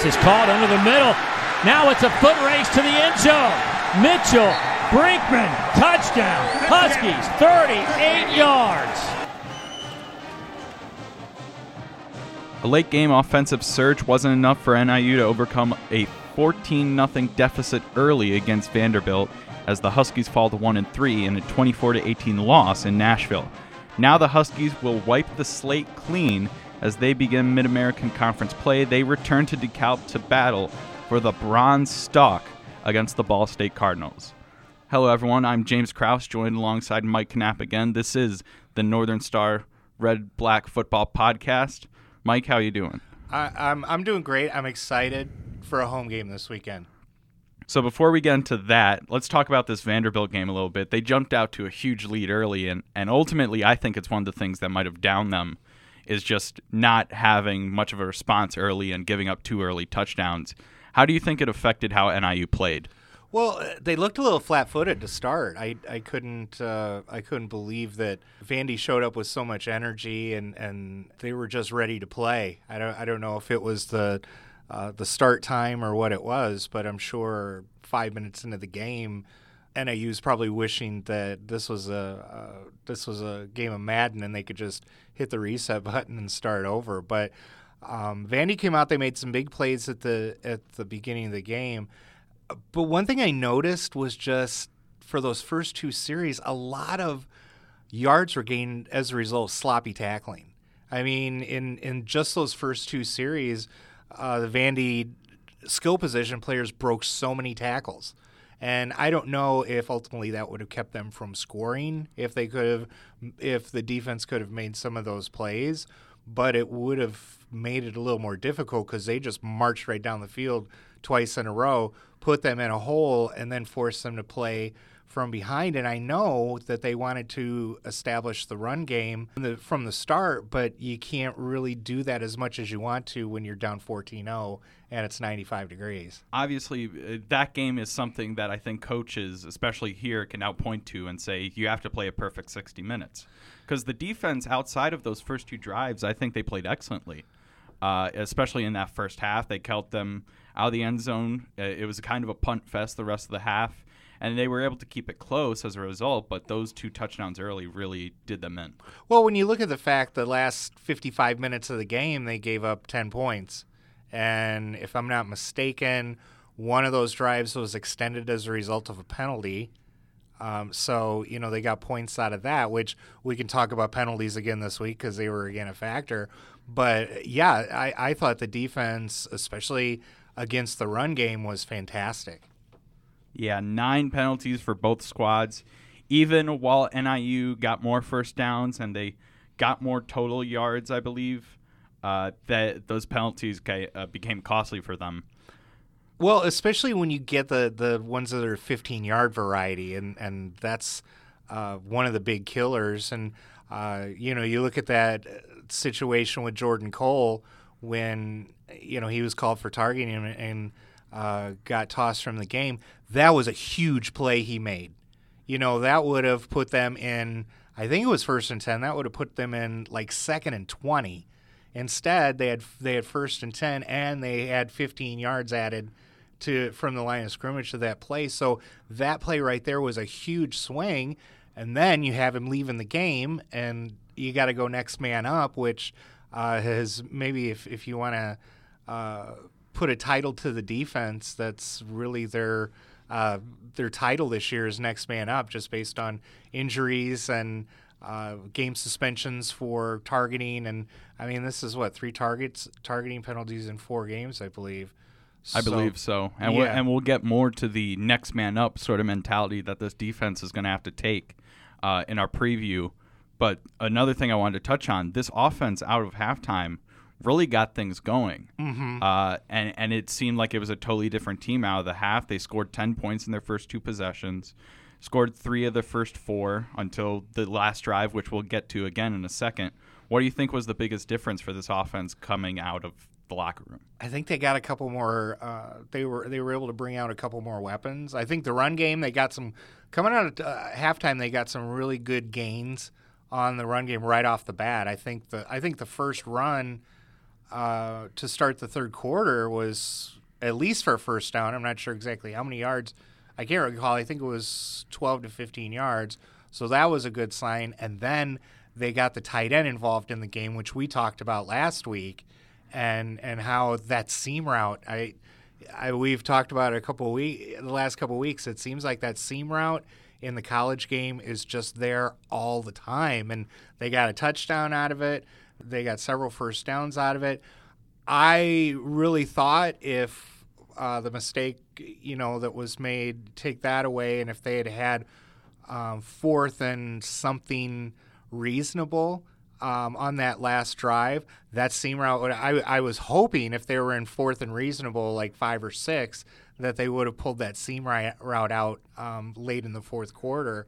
pass is caught under the middle. Now it's a foot race to the end zone. Mitchell, Brinkman, touchdown. Huskies, 38 yards. A late game offensive surge wasn't enough for NIU to overcome a 14 0 deficit early against Vanderbilt as the Huskies fall to 1 and 3 in a 24 18 loss in Nashville. Now the Huskies will wipe the slate clean as they begin Mid American Conference play. They return to DeKalb to battle for the bronze stalk against the Ball State Cardinals. Hello, everyone. I'm James Kraus, joined alongside Mike Knapp again. This is the Northern Star Red Black Football Podcast. Mike, how you doing? I, I'm I'm doing great. I'm excited for a home game this weekend. So before we get into that, let's talk about this Vanderbilt game a little bit. They jumped out to a huge lead early, and and ultimately, I think it's one of the things that might have downed them is just not having much of a response early and giving up two early touchdowns. How do you think it affected how NIU played? Well, uh, they looked a little flat-footed to start. I, I couldn't uh, I couldn't believe that Vandy showed up with so much energy and, and they were just ready to play. I don't I don't know if it was the uh, the start time or what it was, but I'm sure five minutes into the game, NIU's probably wishing that this was a uh, this was a game of Madden and they could just hit the reset button and start over. But um, Vandy came out; they made some big plays at the at the beginning of the game but one thing I noticed was just for those first two series, a lot of yards were gained as a result of sloppy tackling. I mean, in in just those first two series, uh, the Vandy skill position players broke so many tackles. And I don't know if ultimately that would have kept them from scoring if they could have, if the defense could have made some of those plays, but it would have made it a little more difficult because they just marched right down the field twice in a row, put them in a hole, and then forced them to play from behind. And I know that they wanted to establish the run game from the, from the start, but you can't really do that as much as you want to when you're down 14 0 and it's 95 degrees. Obviously, uh, that game is something that I think coaches, especially here, can now point to and say you have to play a perfect 60 minutes. Because the defense outside of those first two drives, I think they played excellently. Uh, especially in that first half, they kept them out of the end zone. Uh, it was kind of a punt fest the rest of the half, and they were able to keep it close as a result. But those two touchdowns early really did them in. Well, when you look at the fact the last 55 minutes of the game, they gave up 10 points, and if I'm not mistaken, one of those drives was extended as a result of a penalty. Um, so you know they got points out of that, which we can talk about penalties again this week because they were again a factor. But yeah, I, I thought the defense, especially against the run game, was fantastic. Yeah, nine penalties for both squads. Even while NIU got more first downs and they got more total yards, I believe, uh, that those penalties uh, became costly for them. Well, especially when you get the the ones that are 15 yard variety, and and that's uh, one of the big killers. And uh, you know, you look at that situation with Jordan Cole when you know he was called for targeting him and uh, got tossed from the game. That was a huge play he made. You know, that would have put them in. I think it was first and ten. That would have put them in like second and twenty. Instead, they had they had first and ten, and they had 15 yards added to from the line of scrimmage to that play. So that play right there was a huge swing. And then you have him leaving the game, and you got to go next man up, which uh, has maybe if if you want to uh, put a title to the defense, that's really their uh, their title this year is next man up, just based on injuries and. Uh, game suspensions for targeting, and I mean, this is what three targets, targeting penalties in four games, I believe. I so, believe so, and yeah. we'll, and we'll get more to the next man up sort of mentality that this defense is going to have to take uh, in our preview. But another thing I wanted to touch on: this offense out of halftime really got things going, mm-hmm. uh, and and it seemed like it was a totally different team out of the half. They scored ten points in their first two possessions, scored three of the first four until the last drive, which we'll get to again in a second. What do you think was the biggest difference for this offense coming out of the locker room. I think they got a couple more. Uh, they were they were able to bring out a couple more weapons. I think the run game they got some coming out at uh, halftime. They got some really good gains on the run game right off the bat. I think the I think the first run uh, to start the third quarter was at least for a first down. I'm not sure exactly how many yards. I can't recall. I think it was 12 to 15 yards. So that was a good sign. And then they got the tight end involved in the game, which we talked about last week, and and how that seam route. I, I we've talked about it a couple of weeks, the last couple of weeks. It seems like that seam route in the college game is just there all the time, and they got a touchdown out of it. They got several first downs out of it. I really thought if uh, the mistake, you know, that was made, take that away, and if they had had um, fourth and something reasonable um, on that last drive, that seam route, I, I was hoping if they were in fourth and reasonable, like five or six, that they would have pulled that seam route out um, late in the fourth quarter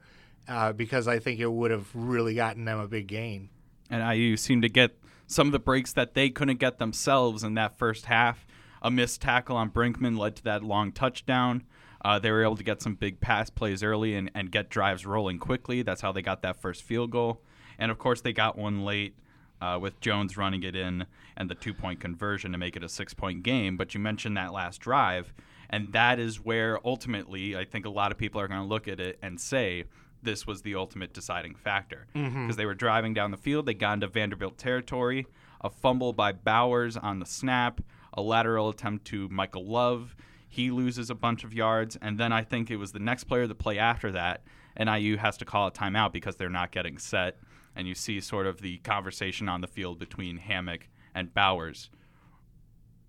uh, because I think it would have really gotten them a big gain. And IU seemed to get some of the breaks that they couldn't get themselves in that first half. A missed tackle on Brinkman led to that long touchdown. Uh, they were able to get some big pass plays early and, and get drives rolling quickly. That's how they got that first field goal. And of course, they got one late uh, with Jones running it in and the two point conversion to make it a six point game. But you mentioned that last drive, and that is where ultimately I think a lot of people are going to look at it and say, this was the ultimate deciding factor because mm-hmm. they were driving down the field. They got into Vanderbilt territory. A fumble by Bowers on the snap, a lateral attempt to Michael Love. He loses a bunch of yards, and then I think it was the next player to play after that, and IU has to call a timeout because they're not getting set. And you see sort of the conversation on the field between Hammock and Bowers.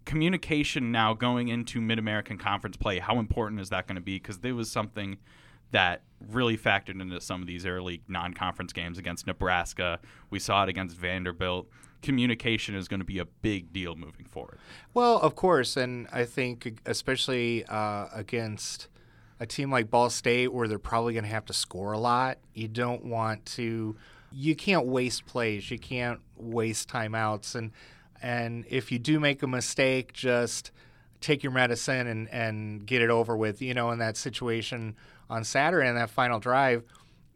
Communication now going into Mid American Conference play, how important is that going to be? Because there was something that really factored into some of these early non-conference games against Nebraska. We saw it against Vanderbilt. Communication is going to be a big deal moving forward. Well, of course, and I think especially uh, against a team like Ball State, where they're probably going to have to score a lot. You don't want to. You can't waste plays. You can't waste timeouts, and and if you do make a mistake, just take your medicine and and get it over with. You know, in that situation on Saturday in that final drive.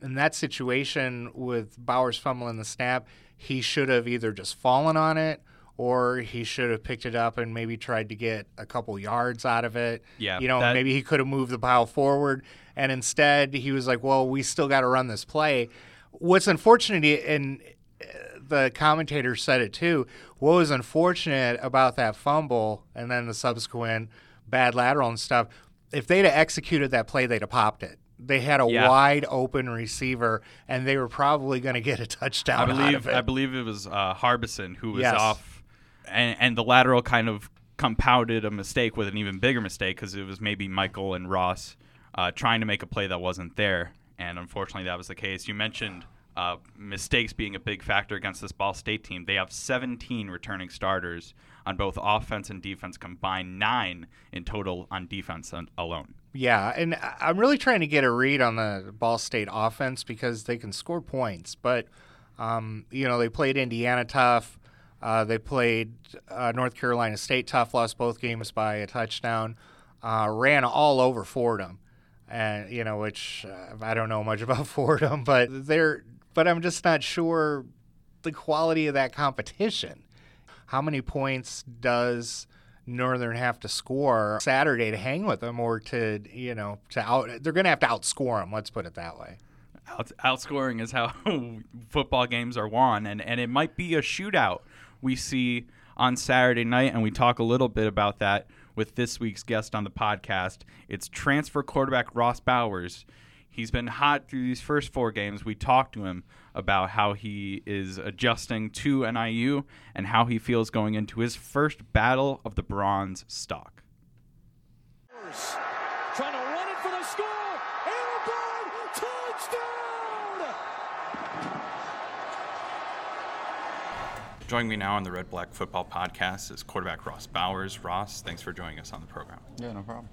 In that situation with Bowers fumbling the snap, he should have either just fallen on it or he should have picked it up and maybe tried to get a couple yards out of it. Yeah. You know, that... maybe he could have moved the pile forward. And instead, he was like, well, we still got to run this play. What's unfortunate, and uh, the commentator said it too, what was unfortunate about that fumble and then the subsequent bad lateral and stuff if they'd have executed that play, they'd have popped it. They had a yeah. wide open receiver, and they were probably going to get a touchdown. I believe. I believe it was uh, Harbison who was yes. off, and, and the lateral kind of compounded a mistake with an even bigger mistake because it was maybe Michael and Ross uh, trying to make a play that wasn't there, and unfortunately that was the case. You mentioned uh, mistakes being a big factor against this Ball State team. They have 17 returning starters on both offense and defense combined, nine in total on defense alone. Yeah, and I'm really trying to get a read on the Ball State offense because they can score points, but um, you know they played Indiana tough. Uh, they played uh, North Carolina State tough, lost both games by a touchdown, uh, ran all over Fordham, and you know which uh, I don't know much about Fordham, but they're but I'm just not sure the quality of that competition. How many points does Northern have to score Saturday to hang with them, or to you know to out? They're going to have to outscore them. Let's put it that way. Out, outscoring is how football games are won, and and it might be a shootout we see on Saturday night, and we talk a little bit about that with this week's guest on the podcast. It's transfer quarterback Ross Bowers He's been hot through these first four games. We talked to him about how he is adjusting to NIU and how he feels going into his first battle of the bronze stalk. Trying to run it for the score. touchdown! Joining me now on the Red Black Football Podcast is quarterback Ross Bowers. Ross, thanks for joining us on the program. Yeah, no problem.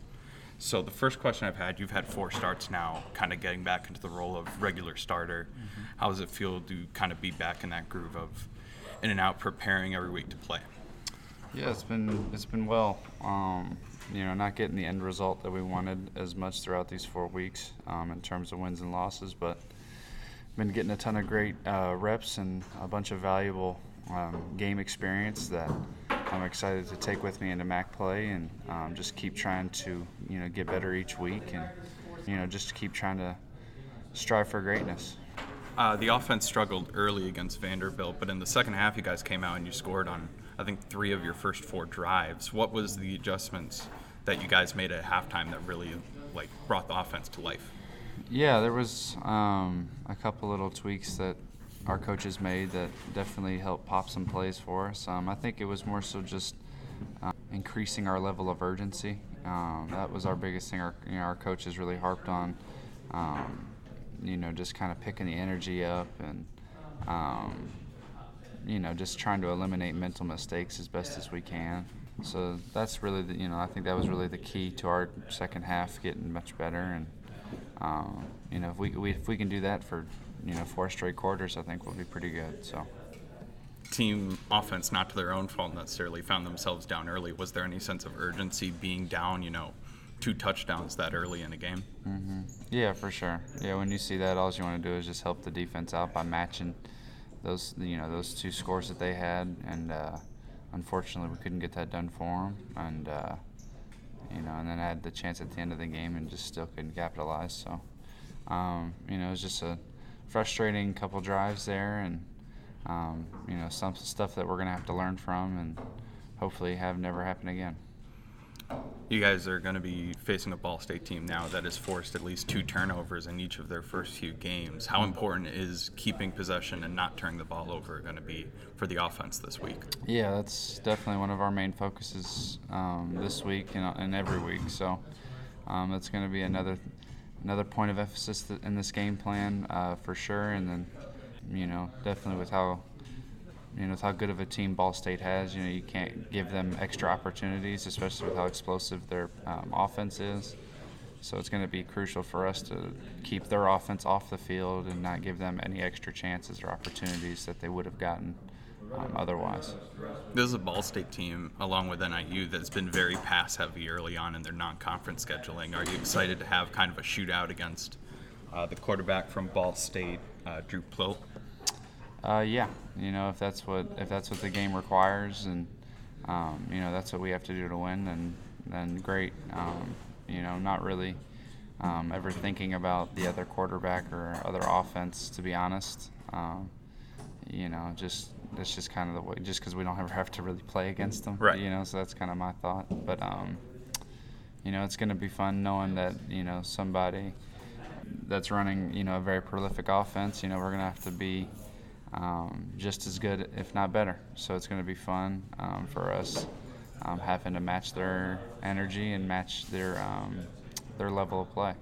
So the first question I've had, you've had four starts now, kind of getting back into the role of regular starter. Mm-hmm. How does it feel to kind of be back in that groove of in and out, preparing every week to play? Yeah, it's been it's been well. Um, you know, not getting the end result that we wanted as much throughout these four weeks um, in terms of wins and losses, but been getting a ton of great uh, reps and a bunch of valuable um, game experience that I'm excited to take with me into MAC play and um, just keep trying to you know get better each week and you know just keep trying to strive for greatness. Uh, the offense struggled early against Vanderbilt, but in the second half, you guys came out and you scored on I think three of your first four drives. What was the adjustments that you guys made at halftime that really like brought the offense to life? Yeah, there was um, a couple little tweaks that our coaches made that definitely helped pop some plays for us. Um, I think it was more so just uh, increasing our level of urgency. Um, that was our biggest thing. Our, you know, our coaches really harped on, um, you know, just kind of picking the energy up and, um, you know, just trying to eliminate mental mistakes as best as we can. So that's really, the, you know, I think that was really the key to our second half getting much better. And, um, you know, if we, we, if we can do that for, you know, four straight quarters, I think we'll be pretty good. So. Team offense, not to their own fault necessarily, found themselves down early. Was there any sense of urgency being down, you know, two touchdowns that early in a game? Mm-hmm. Yeah, for sure. Yeah, when you see that, all you want to do is just help the defense out by matching those, you know, those two scores that they had, and uh, unfortunately, we couldn't get that done for them. And uh, you know, and then I had the chance at the end of the game and just still couldn't capitalize. So, um, you know, it was just a frustrating couple drives there, and um, you know, some stuff that we're gonna have to learn from, and hopefully have never happen again. You guys are going to be facing a Ball State team now that has forced at least two turnovers in each of their first few games. How important is keeping possession and not turning the ball over going to be for the offense this week? Yeah, that's definitely one of our main focuses um, this week and, and, every week. So um, that's going to be another another point of emphasis in this game plan uh, for sure. And then, you know, definitely with how you know, with how good of a team Ball State has, you know, you can't give them extra opportunities, especially with how explosive their um, offense is. So it's going to be crucial for us to keep their offense off the field and not give them any extra chances or opportunities that they would have gotten um, otherwise. This is a Ball State team, along with NIU, that's been very pass heavy early on in their non conference scheduling. Are you excited to have kind of a shootout against uh, the quarterback from Ball State, uh, Drew Plitt? Uh, yeah, you know if that's what if that's what the game requires, and um, you know that's what we have to do to win, then then great. Um, you know, not really um, ever thinking about the other quarterback or other offense, to be honest. Um, you know, just that's just kind of the way, just because we don't ever have to really play against them. Right. You know, so that's kind of my thought. But um, you know, it's going to be fun knowing that you know somebody that's running you know a very prolific offense. You know, we're going to have to be um, just as good, if not better. So it's going to be fun um, for us um, having to match their energy and match their um, their level of play.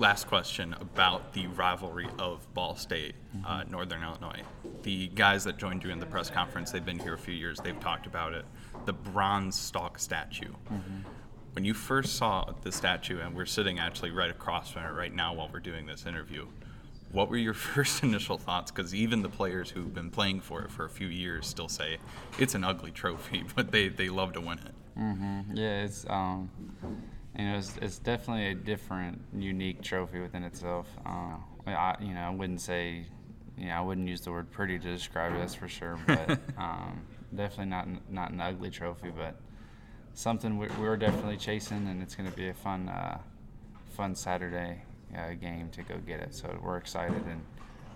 Last question about the rivalry of Ball State, uh, mm-hmm. Northern Illinois. The guys that joined you in the press conference, they've been here a few years. They've talked about it. The bronze stalk statue. Mm-hmm. When you first saw the statue, and we're sitting actually right across from it right now while we're doing this interview, what were your first initial thoughts? Because even the players who've been playing for it for a few years still say it's an ugly trophy, but they, they love to win it. Mm-hmm. Yeah, it's um, you know, it's, it's, definitely a different, unique trophy within itself. Uh, I, you know, I wouldn't say, you know, I wouldn't use the word pretty to describe it. That's for sure, but um, definitely not not an ugly trophy, but something we're definitely chasing, and it's going to be a fun, uh, fun Saturday uh, game to go get it. So we're excited and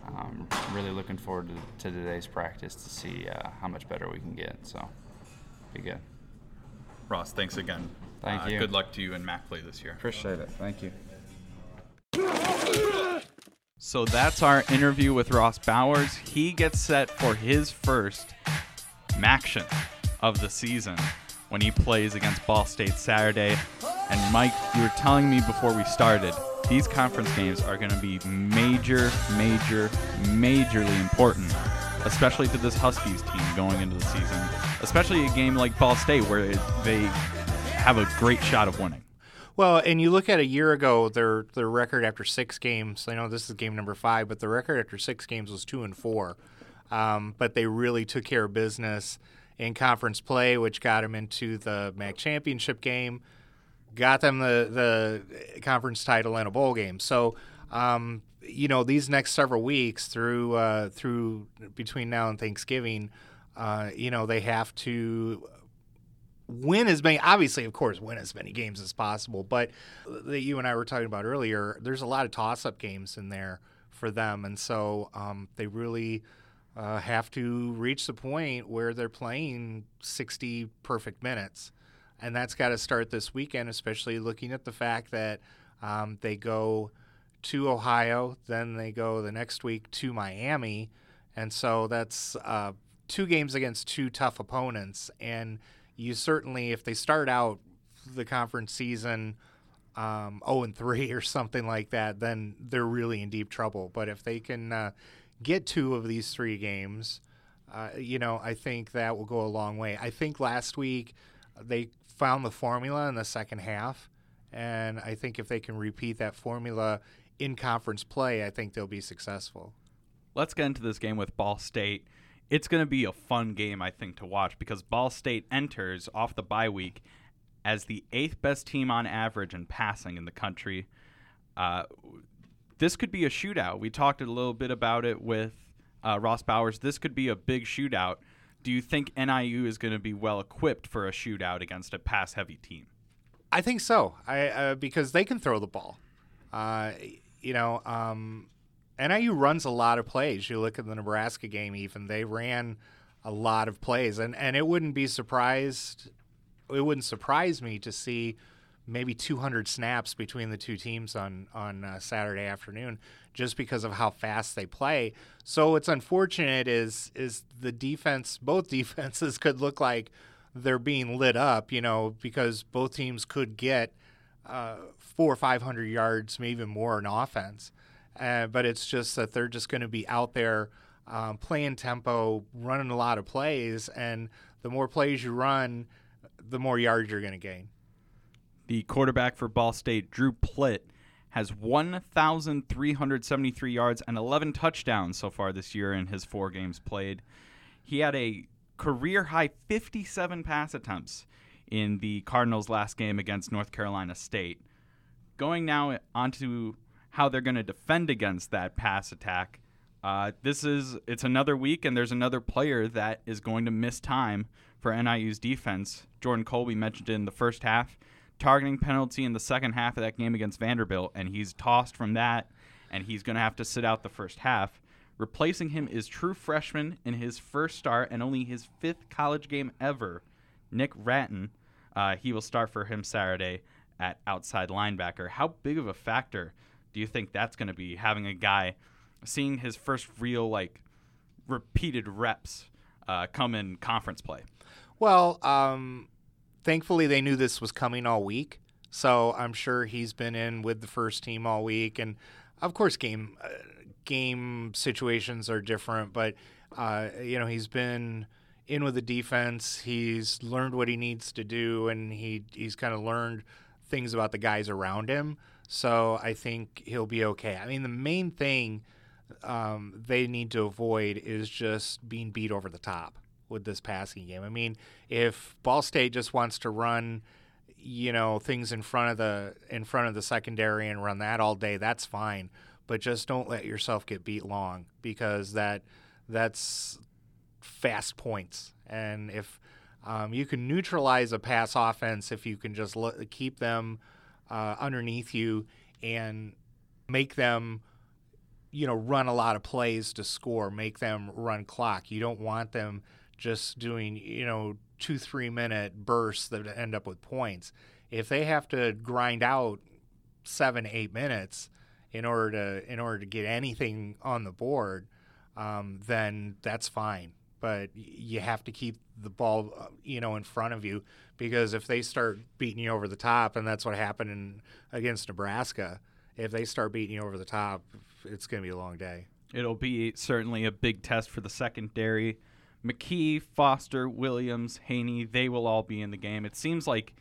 um, really looking forward to, to, today's practice to see uh, how much better we can get. So be good. Ross, thanks again. Thank uh, you. Good luck to you in MAC play this year. Appreciate it. Thank you. So that's our interview with Ross Bowers. He gets set for his first MACtion of the season when he plays against Ball State Saturday. And Mike, you were telling me before we started these conference games are going to be major, major, majorly important, especially to this Huskies team going into the season, especially a game like Ball State where they have a great shot of winning. Well, and you look at a year ago, their their record after six games. I know this is game number five, but the record after six games was two and four. Um, but they really took care of business in conference play, which got them into the MAC championship game got them the the conference title and a bowl game. So, um, you know, these next several weeks through uh, through between now and Thanksgiving, uh, you know, they have to win as many obviously of course win as many games as possible but that you and i were talking about earlier there's a lot of toss-up games in there for them and so um, they really uh, have to reach the point where they're playing 60 perfect minutes and that's got to start this weekend especially looking at the fact that um, they go to ohio then they go the next week to miami and so that's uh, two games against two tough opponents and you certainly, if they start out the conference season um, 0 and 3 or something like that, then they're really in deep trouble. But if they can uh, get two of these three games, uh, you know, I think that will go a long way. I think last week they found the formula in the second half. And I think if they can repeat that formula in conference play, I think they'll be successful. Let's get into this game with Ball State it's going to be a fun game, I think, to watch because Ball State enters off the bye week as the eighth best team on average in passing in the country. Uh, this could be a shootout. We talked a little bit about it with uh, Ross Bowers. This could be a big shootout. Do you think NIU is going to be well equipped for a shootout against a pass heavy team? I think so. I uh, because they can throw the ball. You know, um, NIU runs a lot of plays. You look at the Nebraska game, even they ran a lot of plays, and and it wouldn't be surprised. It wouldn't surprise me to see maybe 200 snaps between the two teams on on uh, Saturday afternoon, just because of how fast they play. So what's unfortunate is is the defense. Both defenses could look like they're being lit up, you know, because both teams could get uh, four or five hundred yards, maybe even more in offense. Uh, but it's just that they're just going to be out there um, playing tempo, running a lot of plays, and the more plays you run, the more yards you're going to gain. The quarterback for Ball State, Drew Plitt, has 1,373 yards and 11 touchdowns so far this year in his four games played. He had a career high 57 pass attempts in the Cardinals' last game against North Carolina State. Going now onto how they're going to defend against that pass attack. Uh, this is it's another week, and there's another player that is going to miss time for NIU's defense. Jordan Colby mentioned in the first half, targeting penalty in the second half of that game against Vanderbilt, and he's tossed from that, and he's going to have to sit out the first half. Replacing him is true freshman in his first start and only his fifth college game ever, Nick Ratton. Uh, he will start for him Saturday at outside linebacker. How big of a factor do you think that's going to be having a guy seeing his first real like repeated reps uh, come in conference play? Well, um, thankfully they knew this was coming all week, so I'm sure he's been in with the first team all week, and of course game uh, game situations are different, but uh, you know he's been in with the defense. He's learned what he needs to do, and he he's kind of learned things about the guys around him. So I think he'll be okay. I mean, the main thing um, they need to avoid is just being beat over the top with this passing game. I mean, if Ball State just wants to run, you know, things in front of the in front of the secondary and run that all day, that's fine. But just don't let yourself get beat long because that that's fast points. And if um, you can neutralize a pass offense if you can just keep them uh, underneath you and make them you know run a lot of plays to score make them run clock. You don't want them just doing you know two three minute bursts that end up with points. If they have to grind out seven eight minutes in order to in order to get anything on the board um, then that's fine but you have to keep the ball, uh, you know, in front of you because if they start beating you over the top, and that's what happened in, against Nebraska, if they start beating you over the top, it's going to be a long day. It'll be certainly a big test for the secondary. McKee, Foster, Williams, Haney, they will all be in the game. It seems like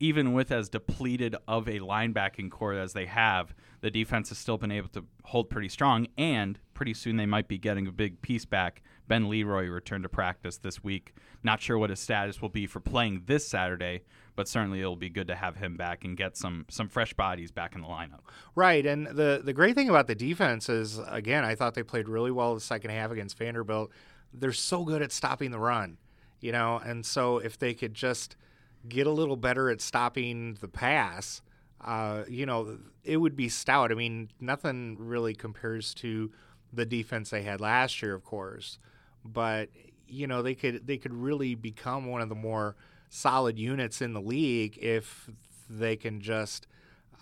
even with as depleted of a linebacking core as they have, the defense has still been able to hold pretty strong, and pretty soon they might be getting a big piece back Ben Leroy returned to practice this week. Not sure what his status will be for playing this Saturday, but certainly it'll be good to have him back and get some some fresh bodies back in the lineup. Right, and the the great thing about the defense is again, I thought they played really well the second half against Vanderbilt. they're so good at stopping the run, you know, and so if they could just get a little better at stopping the pass, uh, you know, it would be stout. I mean, nothing really compares to the defense they had last year, of course, but you know they could they could really become one of the more solid units in the league if they can just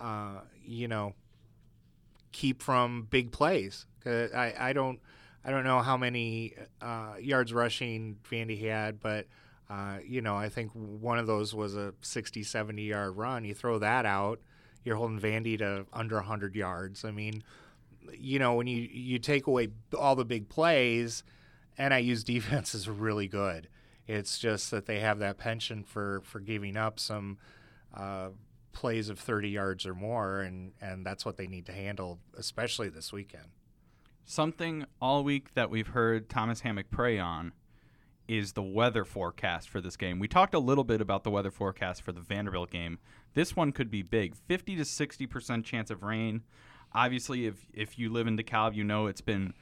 uh, you know keep from big plays. I, I don't I don't know how many uh, yards rushing Vandy had, but uh, you know I think one of those was a 60, 70 yard run. You throw that out, you're holding Vandy to under 100 yards. I mean, you know when you you take away all the big plays, NIU's defense is really good. It's just that they have that penchant for for giving up some uh, plays of 30 yards or more, and and that's what they need to handle, especially this weekend. Something all week that we've heard Thomas Hammock pray on is the weather forecast for this game. We talked a little bit about the weather forecast for the Vanderbilt game. This one could be big 50 to 60% chance of rain. Obviously, if, if you live in DeKalb, you know it's been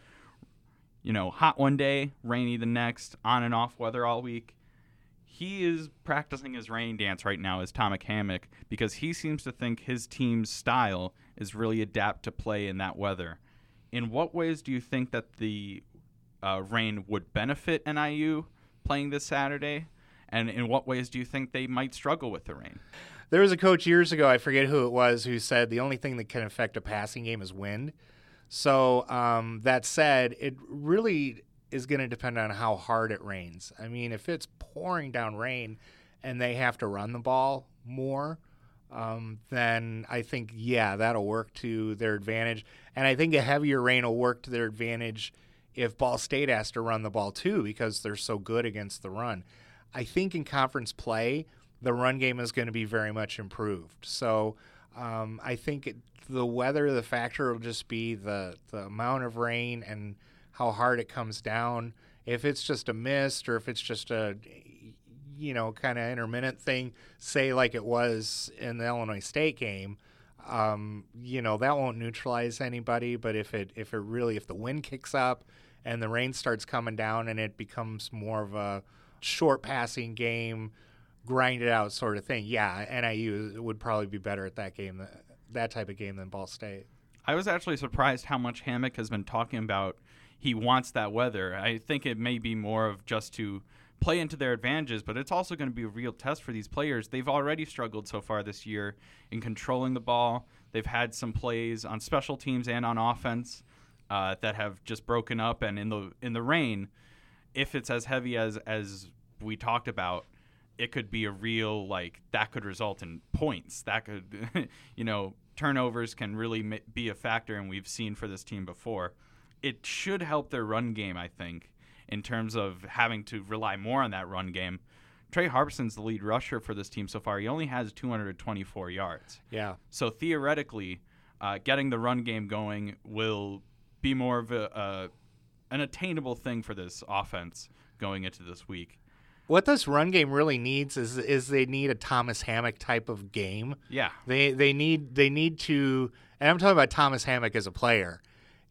you know, hot one day, rainy the next, on and off weather all week. He is practicing his rain dance right now as Thomas Hammock because he seems to think his team's style is really adapt to play in that weather. In what ways do you think that the uh, rain would benefit NIU playing this Saturday? And in what ways do you think they might struggle with the rain? There was a coach years ago, I forget who it was, who said the only thing that can affect a passing game is wind. So um, that said, it really is going to depend on how hard it rains. I mean, if it's pouring down rain and they have to run the ball more, um, then I think yeah, that'll work to their advantage. And I think a heavier rain will work to their advantage if Ball State has to run the ball too because they're so good against the run. I think in conference play, the run game is going to be very much improved. So um, I think it, the weather, the factor will just be the the amount of rain and how hard it comes down. If it's just a mist or if it's just a you know kind of intermittent thing, say like it was in the Illinois State game, um, you know that won't neutralize anybody. But if it if it really if the wind kicks up and the rain starts coming down and it becomes more of a short passing game grind it out sort of thing. Yeah, NIU would probably be better at that game, that type of game than Ball State. I was actually surprised how much Hammock has been talking about. He wants that weather. I think it may be more of just to play into their advantages, but it's also going to be a real test for these players. They've already struggled so far this year in controlling the ball. They've had some plays on special teams and on offense uh, that have just broken up, and in the in the rain, if it's as heavy as as we talked about, it could be a real like that could result in points. That could, you know, turnovers can really be a factor, and we've seen for this team before. It should help their run game, I think, in terms of having to rely more on that run game. Trey Harbison's the lead rusher for this team so far. He only has 224 yards. Yeah. So theoretically, uh, getting the run game going will be more of a, a an attainable thing for this offense going into this week what this run game really needs is is they need a Thomas Hammock type of game. Yeah. They they need they need to and I'm talking about Thomas Hammock as a player.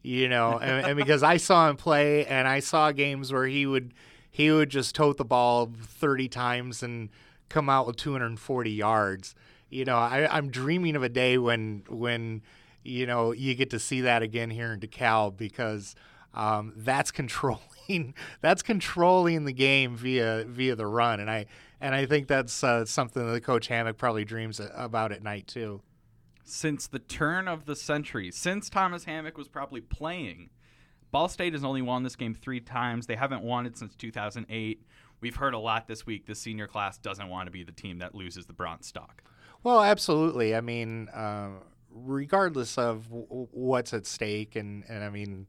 You know, and, and, because I saw him play and I saw games where he would he would just tote the ball 30 times and come out with 240 yards. You know, I, I'm dreaming of a day when when you know you get to see that again here in DeKalb because um, that's controlling that's controlling the game via via the run, and I and I think that's uh, something that Coach Hammock probably dreams about at night too. Since the turn of the century, since Thomas Hammock was probably playing, Ball State has only won this game three times. They haven't won it since 2008. We've heard a lot this week. The senior class doesn't want to be the team that loses the bronze stalk. Well, absolutely. I mean, uh, regardless of w- what's at stake, and, and I mean,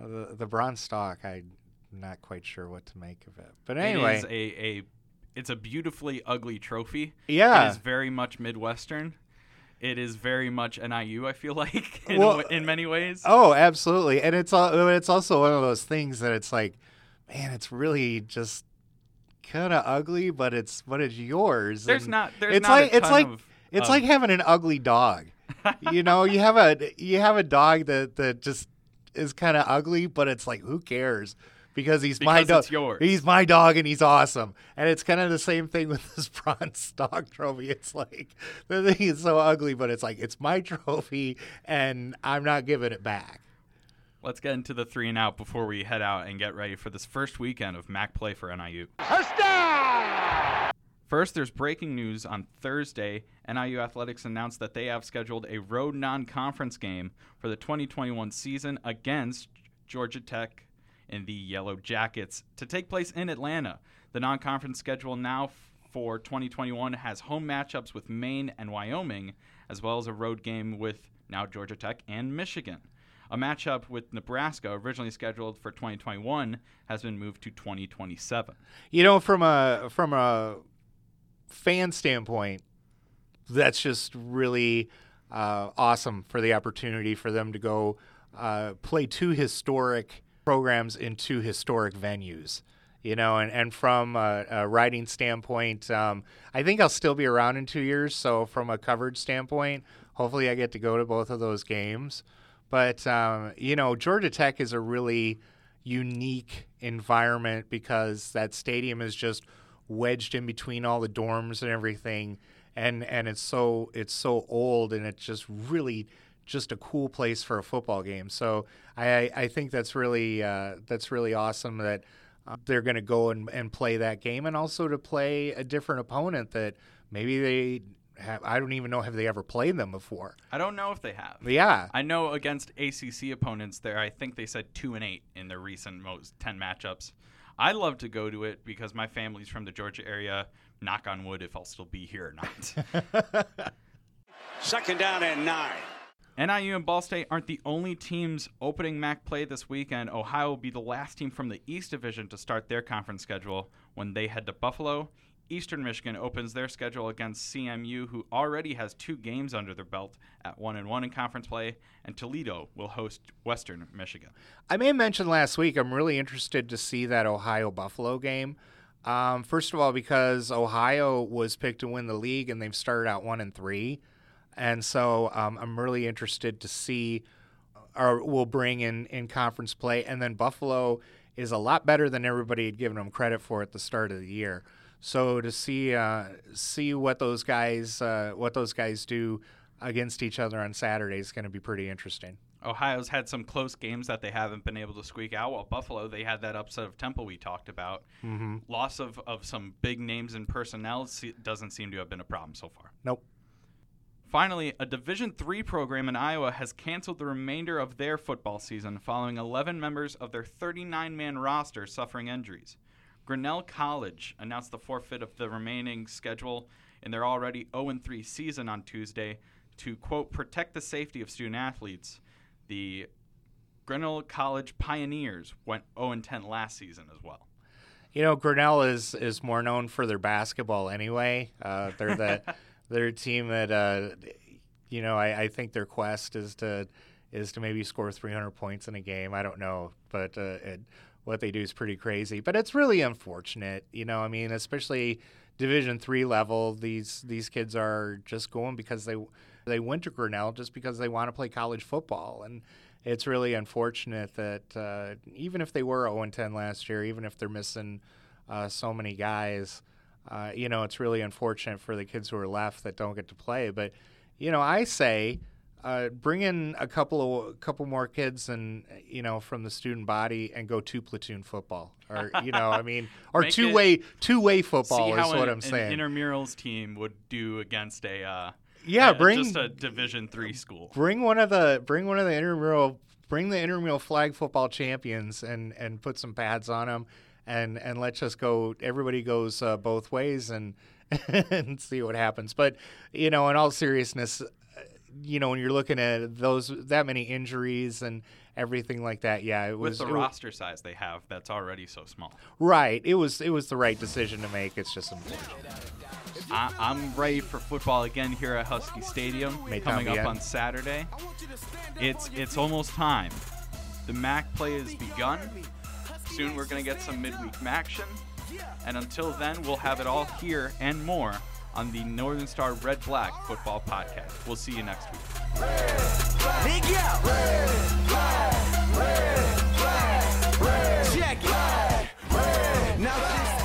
the, the bronze stalk, I'm not quite sure what to make of it. But anyway, it is a, a it's a beautifully ugly trophy. Yeah, it is very much Midwestern. It is very much NIU. I feel like in, well, in many ways. Oh, absolutely, and it's it's also one of those things that it's like, man, it's really just kind of ugly, but it's but it's yours. There's and not. There's it's not like it's like of, it's um, like having an ugly dog. You know, you have a you have a dog that that just is kind of ugly, but it's like who cares because he's my dog. it's yours. He's my dog and he's awesome. And it's kind of the same thing with this bronze dog trophy. It's like the thing is so ugly, but it's like it's my trophy and I'm not giving it back. Let's get into the three and out before we head out and get ready for this first weekend of MAC play for NIU. First, there's breaking news on Thursday. NIU Athletics announced that they have scheduled a road non conference game for the 2021 season against Georgia Tech in the Yellow Jackets to take place in Atlanta. The non conference schedule now for 2021 has home matchups with Maine and Wyoming, as well as a road game with now Georgia Tech and Michigan. A matchup with Nebraska, originally scheduled for 2021, has been moved to 2027. You know, from a from a fan standpoint, that's just really uh, awesome for the opportunity for them to go uh, play two historic programs in two historic venues. You know, and, and from a, a writing standpoint, um, I think I'll still be around in two years. So, from a coverage standpoint, hopefully I get to go to both of those games. But, um, you know, Georgia Tech is a really unique environment because that stadium is just wedged in between all the dorms and everything and and it's so it's so old and it's just really just a cool place for a football game so i i think that's really uh, that's really awesome that uh, they're going to go and, and play that game and also to play a different opponent that maybe they have i don't even know have they ever played them before I don't know if they have. yeah I know against ACC opponents there, I think they said two and eight in their recent most ten matchups. I'd love to go to it because my family's from the Georgia area. Knock on wood, if I'll still be here or not. Second down and nine. NIU and Ball State aren't the only teams opening MAC play this weekend. Ohio will be the last team from the East Division to start their conference schedule when they head to Buffalo. Eastern Michigan opens their schedule against CMU, who already has two games under their belt at one and one in conference play, and Toledo will host Western Michigan. I may have mentioned last week, I'm really interested to see that Ohio Buffalo game. Um, first of all, because Ohio was picked to win the league and they've started out one and three. And so um, I'm really interested to see or will bring in, in conference play. And then Buffalo is a lot better than everybody had given them credit for at the start of the year. So to see uh, see what those guys uh, what those guys do against each other on Saturday is going to be pretty interesting. Ohio's had some close games that they haven't been able to squeak out. While Buffalo, they had that upset of Temple we talked about. Mm-hmm. Loss of, of some big names and personnel doesn't seem to have been a problem so far. Nope. Finally, a Division III program in Iowa has canceled the remainder of their football season following 11 members of their 39 man roster suffering injuries. Grinnell College announced the forfeit of the remaining schedule in their already 0 3 season on Tuesday to, quote, protect the safety of student athletes. The Grinnell College Pioneers went 0 10 last season as well. You know, Grinnell is is more known for their basketball anyway. Uh, they're the they're a team that uh, you know I, I think their quest is to is to maybe score 300 points in a game. I don't know, but uh, it, what they do is pretty crazy. But it's really unfortunate. You know, I mean, especially Division three level. These these kids are just going because they they went to Grinnell just because they want to play college football and it's really unfortunate that uh, even if they were 0 10 last year, even if they're missing uh, so many guys, uh, you know, it's really unfortunate for the kids who are left that don't get to play. But, you know, I say uh, bring in a couple of couple more kids and you know from the student body and go two platoon football or you know I mean or Make two it- way two way football See is how what I'm saying. an intramurals team would do against a uh, Yeah, a- bring- just a Division three school. bring one of the bring one of the intramural bring the intramural flag football champions and and put some pads on them and and let's just go everybody goes uh, both ways and and see what happens but you know in all seriousness you know when you're looking at those that many injuries and everything like that yeah it was With the it roster size they have, that's already so small. right it was it was the right decision to make it's just unfortunate I, I'm ready for football again here at Husky Stadium May coming up on. Saturday. It's it's almost time. The MAC play has begun. Soon we're gonna get some midweek action, and until then we'll have it all here and more on the Northern Star Red Black Football Podcast. We'll see you next week. Big. Red red red Check it. Now.